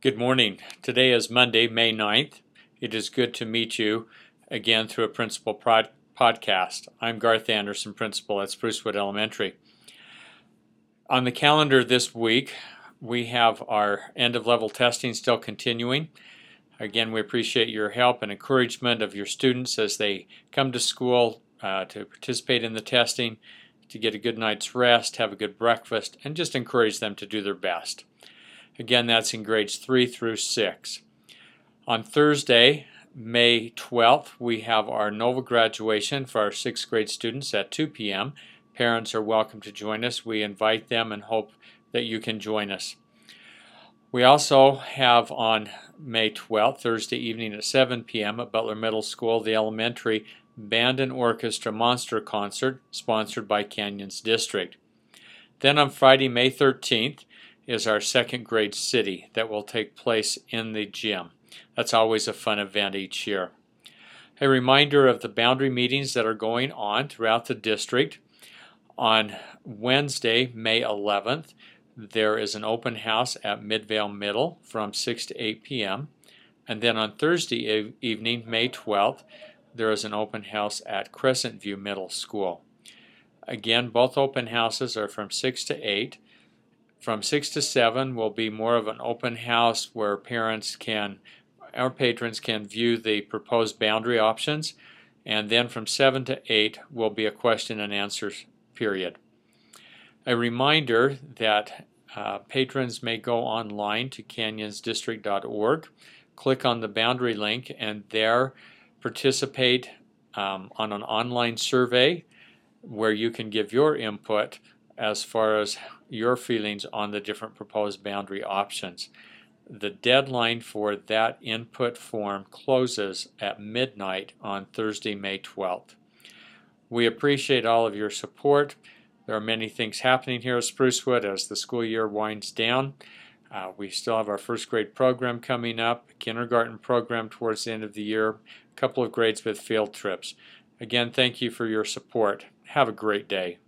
Good morning. Today is Monday, May 9th. It is good to meet you again through a principal podcast. I'm Garth Anderson, principal at Sprucewood Elementary. On the calendar this week, we have our end of level testing still continuing. Again, we appreciate your help and encouragement of your students as they come to school uh, to participate in the testing, to get a good night's rest, have a good breakfast, and just encourage them to do their best. Again, that's in grades 3 through 6. On Thursday, May 12th, we have our NOVA graduation for our 6th grade students at 2 p.m. Parents are welcome to join us. We invite them and hope that you can join us. We also have on May 12th, Thursday evening at 7 p.m. at Butler Middle School, the elementary band and orchestra monster concert sponsored by Canyons District. Then on Friday, May 13th, is our second grade city that will take place in the gym. That's always a fun event each year. A reminder of the boundary meetings that are going on throughout the district. On Wednesday, May 11th, there is an open house at Midvale Middle from 6 to 8 p.m. And then on Thursday evening, May 12th, there is an open house at Crescent View Middle School. Again, both open houses are from 6 to 8 from 6 to 7 will be more of an open house where parents can, our patrons can view the proposed boundary options. And then from 7 to 8 will be a question and answer period. A reminder that uh, patrons may go online to canyonsdistrict.org, click on the boundary link, and there participate um, on an online survey where you can give your input as far as your feelings on the different proposed boundary options. The deadline for that input form closes at midnight on Thursday, May 12th. We appreciate all of your support. There are many things happening here at Sprucewood as the school year winds down. Uh, we still have our first grade program coming up, kindergarten program towards the end of the year, a couple of grades with field trips. Again, thank you for your support. Have a great day.